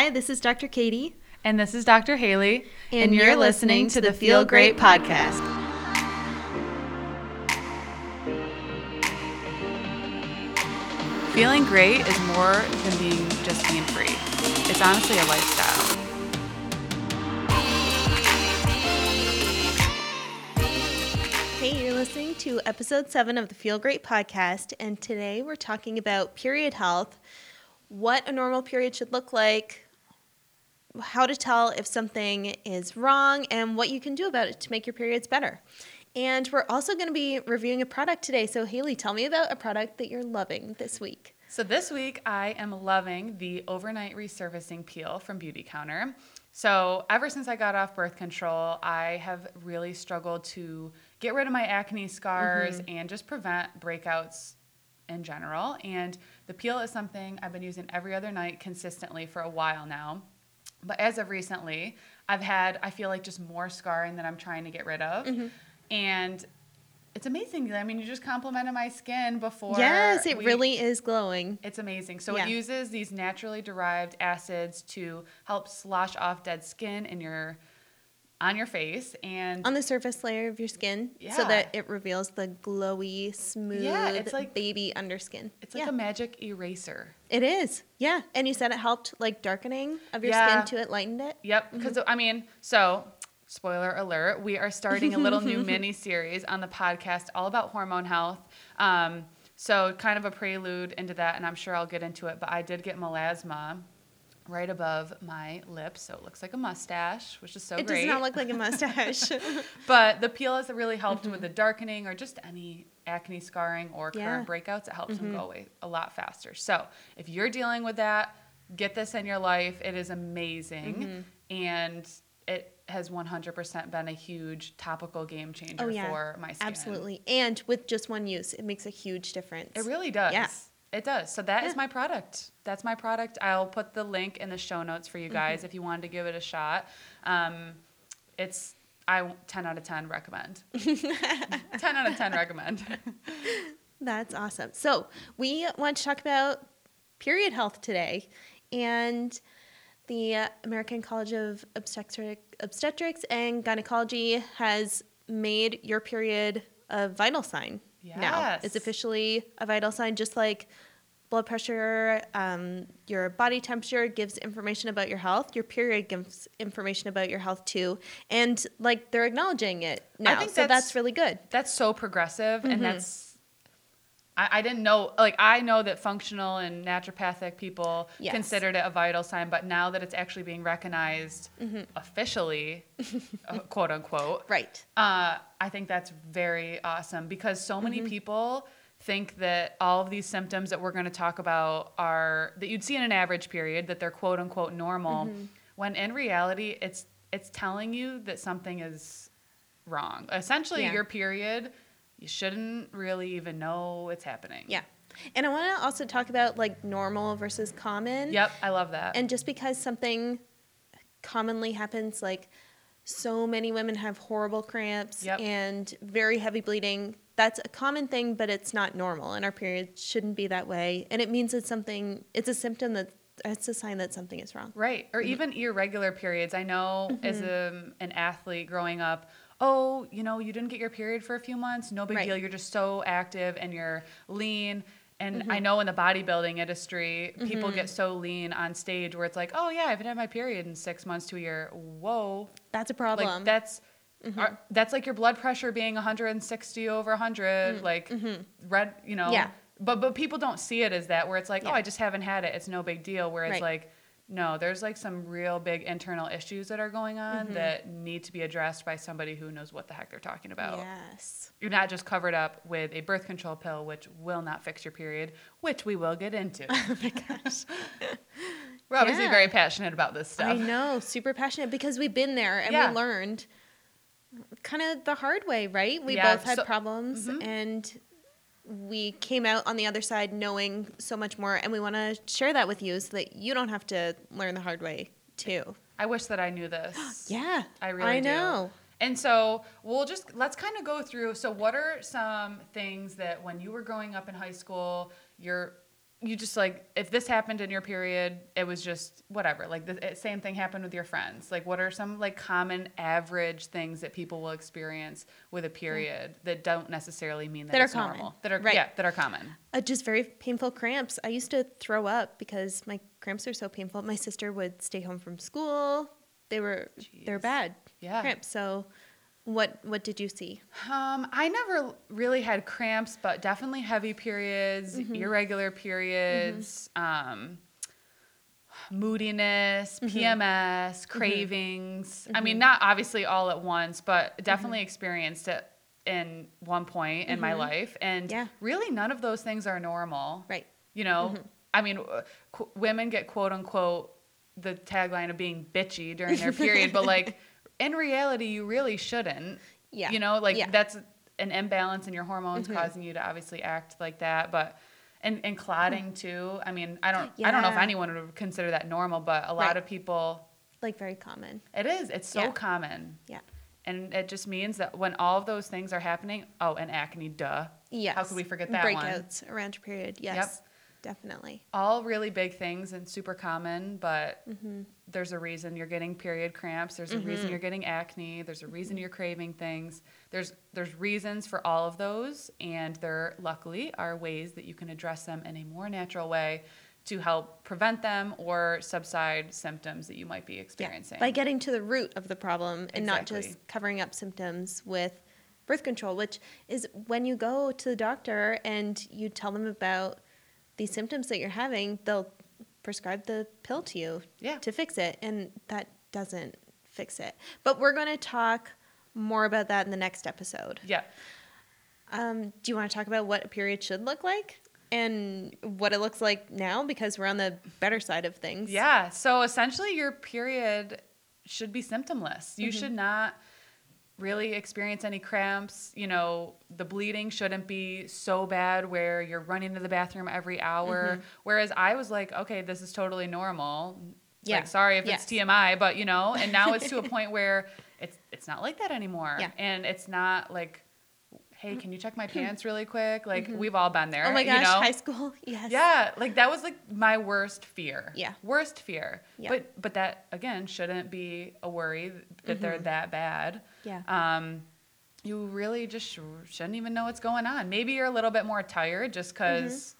Hi, this is Dr. Katie. And this is Dr. Halie. And you're listening to the Feel Great podcast. Feeling great is more than being just being free. It's honestly a lifestyle. Hey, you're listening to episode seven of the Feel Great podcast, and today we're talking about period health, what a normal period should look like, how to tell if something is wrong, and what you can do about it to make your periods better. And we're also going to be reviewing a product today. So, Halie, tell me about a product that you're loving this week. So this week I am loving the overnight resurfacing peel from Beautycounter. So ever since I got off birth control, I have really struggled to get rid of my acne scars mm-hmm. and just prevent breakouts in general. And the peel is something I've been using every other night consistently for a while now. But as of recently, I've had I feel like just more scarring that I'm trying to get rid of. Mm-hmm. And it's amazing. I mean, you just complimented my skin before. yes, it we- really is glowing. it's amazing. So Yeah. it uses these naturally derived acids to help slosh off dead skin in your on your face and On the surface layer of your skin, so that it reveals the glowy, smooth, yeah, it's like- baby underskin. it's like yeah. a magic eraser. It is, yeah. And you said it helped like darkening of your Yeah. skin to it lightened it. Yep, because I mean, so spoiler alert, we are starting a little new mini series on the podcast all about hormone health. Um, so kind of a prelude into that, and I'm sure I'll get into it. But I did get melasma right above my lip, so it looks like a mustache, which is so it great. It does not look like a mustache. But the peel has really helped mm-hmm. with the darkening or just any acne scarring or Yeah. current breakouts. It helps them mm-hmm. go away a lot faster. So if you're dealing with that, get this in your life. It is amazing. Mm-hmm. And it has 100% been a huge topical game changer oh yeah, for my skin. absolutely. And with just one use, it makes a huge difference. It really does. Yeah. It does. So that is Yeah. my product. That's my product. I'll put the link in the show notes for you Mm-hmm. guys if you wanted to give it a shot. Um, it's I 10 out of 10 recommend. 10 out of 10 recommend. That's awesome. So we want to talk about period health today, and the American College of Obstetric, Obstetrics and Gynecology has made your period a vital sign. Now it's officially a vital sign, just like blood pressure, um, your body temperature gives information about your health. Your period gives information about your health too, and like they're acknowledging it now. think so that's, that's- really good. That's so progressive Mm-hmm. and that's I, I didn't know like I know that functional and naturopathic people Yes. considered it a vital sign, but now that it's actually being recognized Mm-hmm. officially, uh, quote unquote, Right. Uh, I think that's very awesome because so many people think that all of these symptoms that we're going to talk about are that you'd see in an average period that they're quote unquote normal, when in reality it's it's telling you that something is wrong. Essentially, Yeah. your period you shouldn't really even know it's happening. Yeah. And I want to also talk about like normal versus common. Yep, I love that. And just because something commonly happens, like so many women have horrible cramps Yep. and very heavy bleeding, that's a common thing, but it's not normal. And our periods shouldn't be that way. And it means it's something, it's a symptom that, it's a sign that something is wrong. Right. Or Mm-hmm. even irregular periods. I know as a, an athlete growing up, oh, you know, you didn't get your period for a few months. No big Right. deal. You're just so active and you're lean. And Mm-hmm. I know in the bodybuilding industry, people get so lean on stage where it's like, oh, yeah, I haven't had my period in six months to a year. Whoa. That's a problem. Like, that's. Mm-hmm. are- that's like your blood pressure being 160 over 100 like red you know Mm, Yeah. but but people don't see it as that where it's like Yeah. oh i just haven't had it it's no big deal where it's Right. like no there's like some real big internal issues that are going on Mm-hmm. that need to be addressed by somebody who knows what the heck they're talking about yes. you're not just covered up with a birth control pill which will not fix your period which we will get into Oh my gosh. we're obviously Yeah. very passionate about this stuff I know, super passionate because we've been there and Yeah. we learned kind of the hard way, right? We Yeah, both had so- problems Mhm. and we came out on the other side knowing so much more and we want to share that with you so that you don't have to learn the hard way too. i wish that i knew this Yeah. I really I do. know. And so we'll just let's kind of go through. So, what are some things that when you were growing up in high school, your you just like if this happened in your period it was just whatever like the same thing happened with your friends like what are some like common average things that people will experience with a period that don't necessarily mean that, That are it's common. normal that are Right. yeah that are common Uh, just very painful cramps. I used to throw up because my cramps are so painful. My sister would stay home from school. They were they're bad Yeah. cramps. So, what what did you see? Um, I never really had cramps, but definitely heavy periods, Mm-hmm. irregular periods, um, moodiness, Mm-hmm. PMS, cravings. I mean, not obviously all at once, but Mm-hmm. definitely experienced it in one point in my life. And Yeah. really, none of those things are normal. Right. You know, I mean, uh, qu- women get quote unquote the tagline of being bitchy during their period, but like in reality, you really shouldn't. Yeah. You know, like Yeah. that's an imbalance in your hormones Mhm. causing you to obviously act like that. But and, and clotting too. I mean, I don't I don't know if anyone would consider that normal, but a lot Right. of people Like very common. it is. It's so Yeah. common. Yeah. And it just means that when all of those things are happening, oh, and acne, duh. Yes. How could we forget that one? Breakouts around your period. Yes. Definitely. all really big things and super common, but Mm-hmm. there's a reason you're getting period cramps. There's a reason you're getting acne. There's a reason you're craving things. There's there's reasons for all of those, and there luckily are ways that you can address them in a more natural way to help prevent them or subside symptoms that you might be experiencing. By getting to the root of the problem and not just covering up symptoms with birth control, which is when you go to the doctor and you tell them about these symptoms that you're having, they'll prescribe the pill to you Yeah. to fix it. And that doesn't fix it. But we're going to talk more about that in the next episode. yeah. Um, do you want to talk about what a period should look like and what it looks like now? Because we're on the better side of things. Yeah. So essentially, your period should be symptomless. You Mm-hmm. should not really experience any cramps. You know, the bleeding shouldn't be so bad where you're running to the bathroom every hour. Mm-hmm. Whereas I was like, okay, this is totally normal. Yeah. Like, sorry if Yes. it's TMI, but you know, and now it's to a point where it's it's not like that anymore. Yeah. And it's not like, hey, can you check my pants really quick? Like we've all been there. Oh my you gosh, know? high school. Yes. Yeah, like that was like my worst fear. Yeah. Worst fear. Yeah. But but that again shouldn't be a worry that they're that bad. Yeah. Um you really just sh- shouldn't even know what's going on. Maybe you're a little bit more tired just Mm-hmm. cuz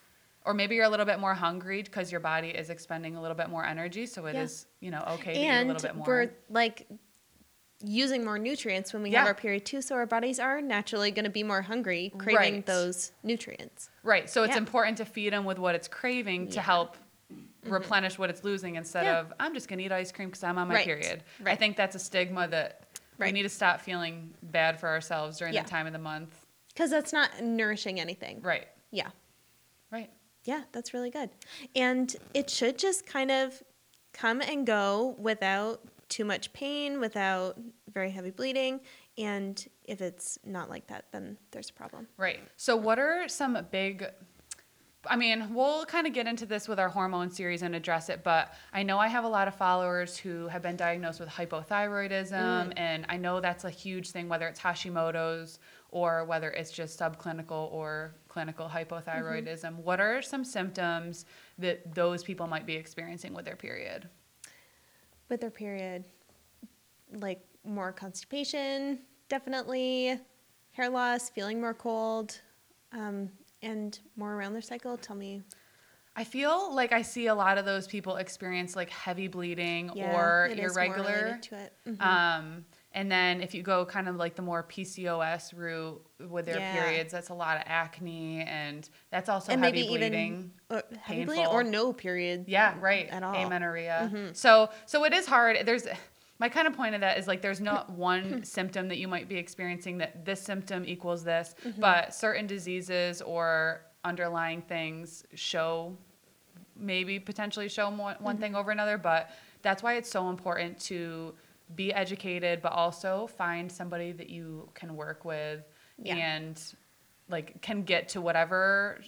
or maybe you're a little bit more hungry because your body is expending a little bit more energy, so it is Yeah. you know, okay to eat a and little bit more. we're like using more nutrients when we Yeah. have our period too so our bodies are naturally going to be more hungry craving Right. those nutrients Right. So it's Yeah. important to feed them with what it's craving to Yeah. help mm-hmm. replenish what it's losing instead Yeah. of I'm just gonna eat ice cream because I'm on my Right. period. I think that's a stigma that we need to stop feeling bad for ourselves during the time of the month. because that's not nourishing anything Right. yeah Right. yeah that's really good and it should just kind of come and go without too much pain without very heavy bleeding and if it's not like that then there's a problem Right. So what are some big I mean, we'll kind of get into this with our hormone series and address it, but I know I have a lot of followers who have been diagnosed with hypothyroidism, mm. and I know that's a huge thing, whether it's Hashimoto's or whether it's just subclinical or clinical hypothyroidism. Mm-hmm. What are some symptoms that those people might be experiencing with their period? With their period like more constipation definitely hair loss feeling more cold um, and more around their cycle tell me I feel like I see a lot of those people experience like heavy bleeding yeah, or it is more irregular. to it Mhm. Um, and then if you go kind of like the more PCOS route with their Yeah. periods, that's a lot of acne and that's also and heavy maybe bleeding. even uh, heavy bleeding or no period yeah, right. at all. Mm-hmm. Amenorrhea. So so it is hard. There's my kind of point of that is like there's not one symptom that you might be experiencing that this symptom equals this, Mm-hmm. but certain diseases or underlying things show maybe potentially show one, one Mm-hmm. thing over another, but that's why it's so important to be educated, but also find somebody that you can work with Yeah. and like can get to whatever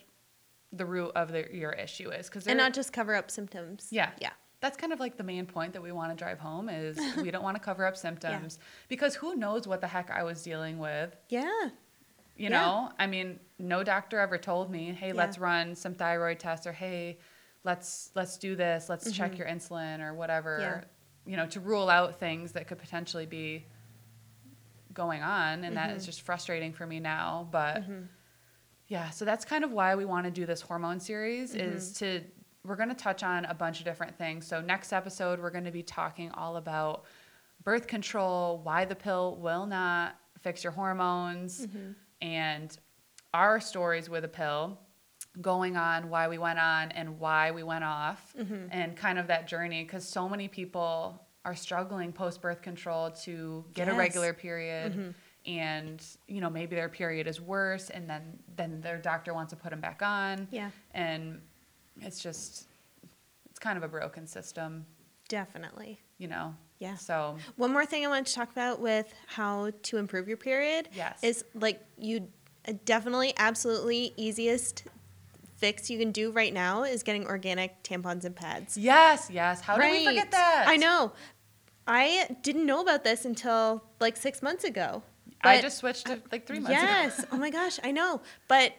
the root of the, your issue is. Because and not just cover up symptoms yeah. yeah That's kind of like the main point that we want to drive home is we don't want to cover up symptoms because who knows what the heck I was dealing with. yeah You Yeah. know, I mean, no doctor ever told me, "Hey, let's run some thyroid tests," or "Hey, let's let's do this. Let's check mm-hmm. your insulin or whatever." Mm-hmm. You know, to rule out things that could potentially be going on, and that Mm-hmm. is just frustrating for me now. But yeah, so that's kind of why we want to do this hormone series Mm-hmm. is to we're going to touch on a bunch of different things. So next episode we're going to be talking all about birth control, why the pill will not fix your hormones Mm-hmm. and our stories with a pill going on why we went on and why we went off Mm-hmm. and kind of that journey because so many people are struggling post birth control to get a regular period and you know maybe their period is worse and then then their doctor wants to put them back on Yeah. and it's just it's kind of a broken system Definitely. you know Yeah. so One more thing I want to talk about with how to improve your period Yes. is like you uh, definitely absolutely easiest fix you can do right now is getting organic tampons and pads. yes yes how did we forget that I know. I didn't know about this until like six months ago. i just switched it like three months ago yes. oh my gosh, I know. But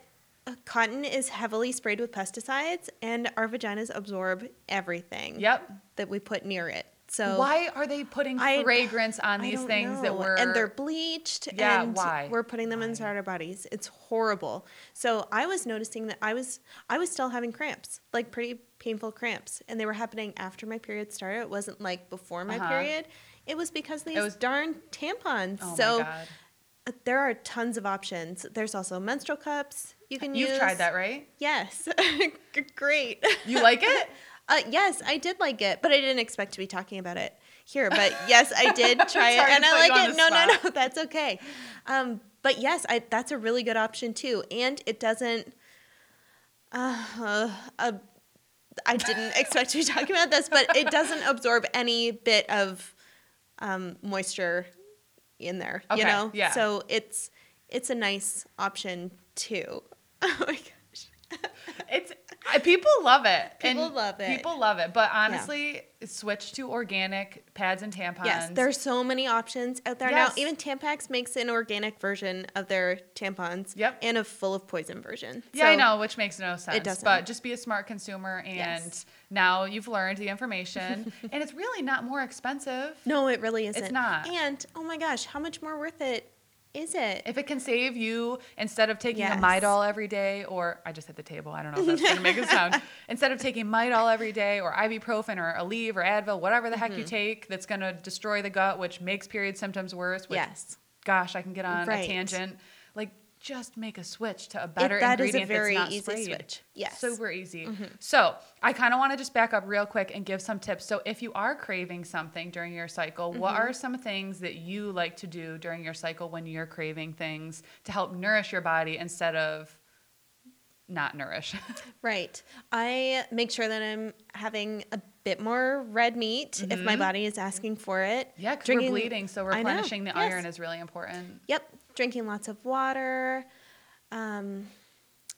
uh, cotton is heavily sprayed with pesticides, and our vaginas absorb everything yep that we put near it. So why are they putting I- fragrance on I these things that were and they're bleached Yeah, and why? we're putting them inside our bodies. It's horrible. So i was noticing that i was i was still having cramps like pretty painful cramps. And they were happening after my period started. It wasn't like before my Uh-huh. period. It was because of these was- darn tampons. Oh so my god. uh, there are tons of options. There's also menstrual cups you can you've use. tried that right? Yes. Great. You like it uh, yes, I did like it, but I didn't expect to be talking about it here. But yes, I did try it, and I like it. No, no, spot. no, that's okay. Um, but yes, I, that's a really good option too, and it doesn't. Uh, uh, I didn't expect to be talking about this, but it doesn't absorb any bit of um, moisture in there. Okay, you know, yeah. So it's it's a nice option too. Oh my gosh. People love it. People and love it. People love it. But honestly, switch to organic pads and tampons. Yes, there's so many options out there Yes. now. Even Tampax makes an organic version of their tampons. Yep. And a full of poison version. Yeah, I know, which makes no sense. It doesn't. But just be a smart consumer, and Yes. now you've learned the information, and it's really not more expensive. No, it really isn't. It's not. And oh my gosh, how much more worth it is it? If it can save you instead of taking Yes. a Midol every day, or I just hit the table, I don't know if that's gonna make a sound. Instead of taking Midol every day, or ibuprofen, or Aleve, or Advil, whatever the heck Mm-hmm. you take that's gonna destroy the gut, which makes period symptoms worse. Which, yes. Gosh, I can get on Right. a tangent. Like, just make a switch to a better that is a ingredient very easy sprayed. switch. Yes. super easy. So I kind of want to just back up real quick and give some tips. So if you are craving something during your cycle, what are some things that you like to do during your cycle when you're craving things to help nourish your body instead of not nourish? Right. I make sure that I'm having a bit more red meat if my body is asking for it. Mm-hmm. yeah, because we're bleeding, so replenishing the yes. iron is really important. Yep. Drinking lots of water. Um,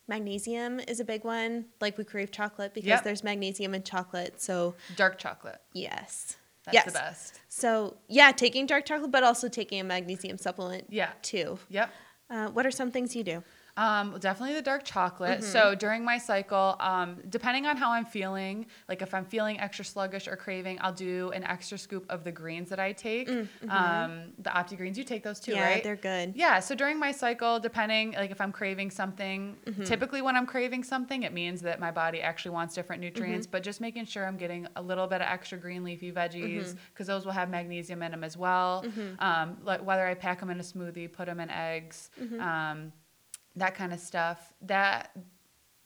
magnesium is a big one. Like we crave chocolate because Yep. there's magnesium in chocolate. So Dark chocolate. yes. That's yes. the best. So yeah, taking dark chocolate, but also taking a magnesium supplement Yeah. too. Yep. Uh, what are some things you do? Um, definitely the dark chocolate. Mm-hmm. So during my cycle, um, depending on how I'm feeling, like if I'm feeling extra sluggish or craving, I'll do an extra scoop of the greens that I take. Um, the Opti greens, you take those too, Mm, mm-hmm. yeah, right? they're good. Yeah, so during my cycle, depending, like if I'm craving something, Mm-hmm. typically when I'm craving something, it means that my body actually wants different Mm-hmm. nutrients, but just making sure I'm getting a little bit of extra green leafy veggies Mm-hmm. because those will have magnesium in them as well. Um, like whether I pack them in a smoothie, put them in eggs, Mm-hmm. um, that kind of stuff. That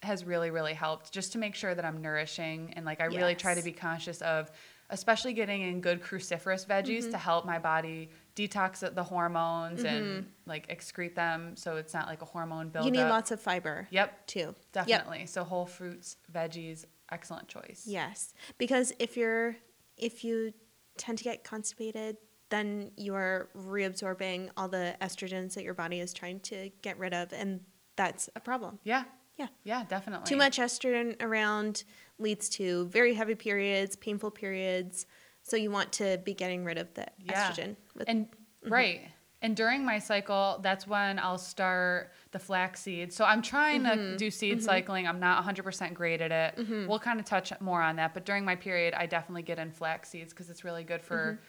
has really, really helped just to make sure that I'm nourishing and like I really try to be conscious of especially getting in good cruciferous veggies Mm-hmm. to help my body detox the hormones and like excrete them so it's not like a hormone buildup. You need lots of fiber Yep, too. Yep. definitely. So whole fruits, veggies, excellent choice. Yes, because if you're if you tend to get constipated, then you are reabsorbing all the estrogens that your body is trying to get rid of, and that's a problem. Yeah. Yeah. Yeah, definitely. Too much estrogen around leads to very heavy periods, painful periods. So you want to be getting rid of the Yeah. estrogen. With, And mm-hmm. right. And during my cycle, that's when I'll start the flax seeds. So I'm trying Mm-hmm. to do seed mm-hmm. cycling. I'm not 100% great at it. Mm-hmm. We'll kind of touch more on that. But during my period, I definitely get in flax seeds because it's really good for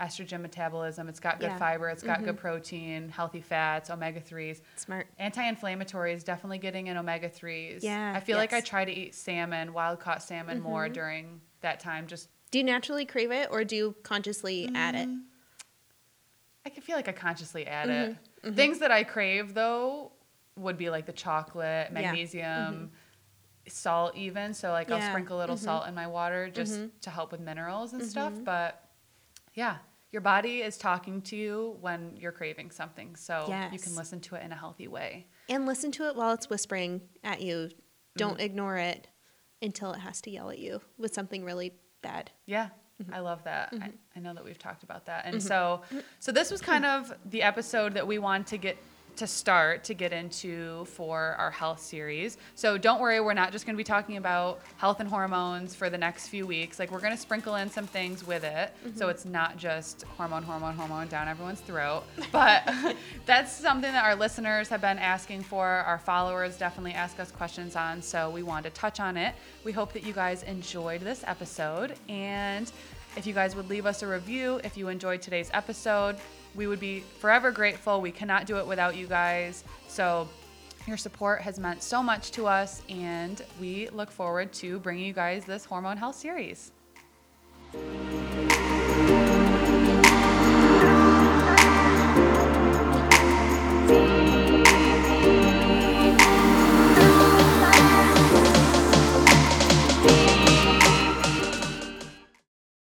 estrogen metabolism. It's got good Mm-hmm. Yeah. fiber, it's got good protein, healthy fats, omega 3s. Smart. Anti-inflammatory is definitely getting in omega 3s. Yeah, I feel like I. Mm-hmm. try to eat salmon, wild caught salmon more during that time just Do you naturally crave it or do you consciously add it? Mm, I can feel like I consciously add Mm-hmm. it. Things that I crave though would be like the chocolate, Yeah. magnesium, salt even. So like I'll sprinkle a little salt in my water just Mm-hmm. to help with minerals and stuff. But yeah, your body is talking to you when you're craving something. So you can listen to it in a healthy way. And listen to it while it's whispering at you. Mm-hmm. Don't ignore it until it has to yell at you with something really bad. Yeah. Mm-hmm. I love that. I, I know that we've talked about that. And so so this was kind of the episode that we want to get to start to get into for our health series. So don't worry, we're not just going to be talking about health and hormones for the next few weeks. Like we're going to sprinkle in some things with it. So mm-hmm. it's not just hormone hormone hormone down everyone's throat. But that's something that our listeners have been asking for. Our followers definitely ask us questions on, so we wanted to touch on it. We hope that you guys enjoyed this episode and if you guys would leave us a review if you enjoyed today's episode, we would be forever grateful. We cannot do it without you guys. So, your support has meant so much to us, and we look forward to bringing you guys this hormone health series.